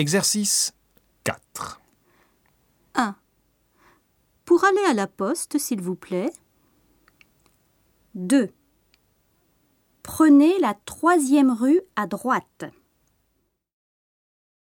Exercice 4. 1. Pour aller à la poste, s'il vous plaît. 2. Prenez la troisième rue à droite.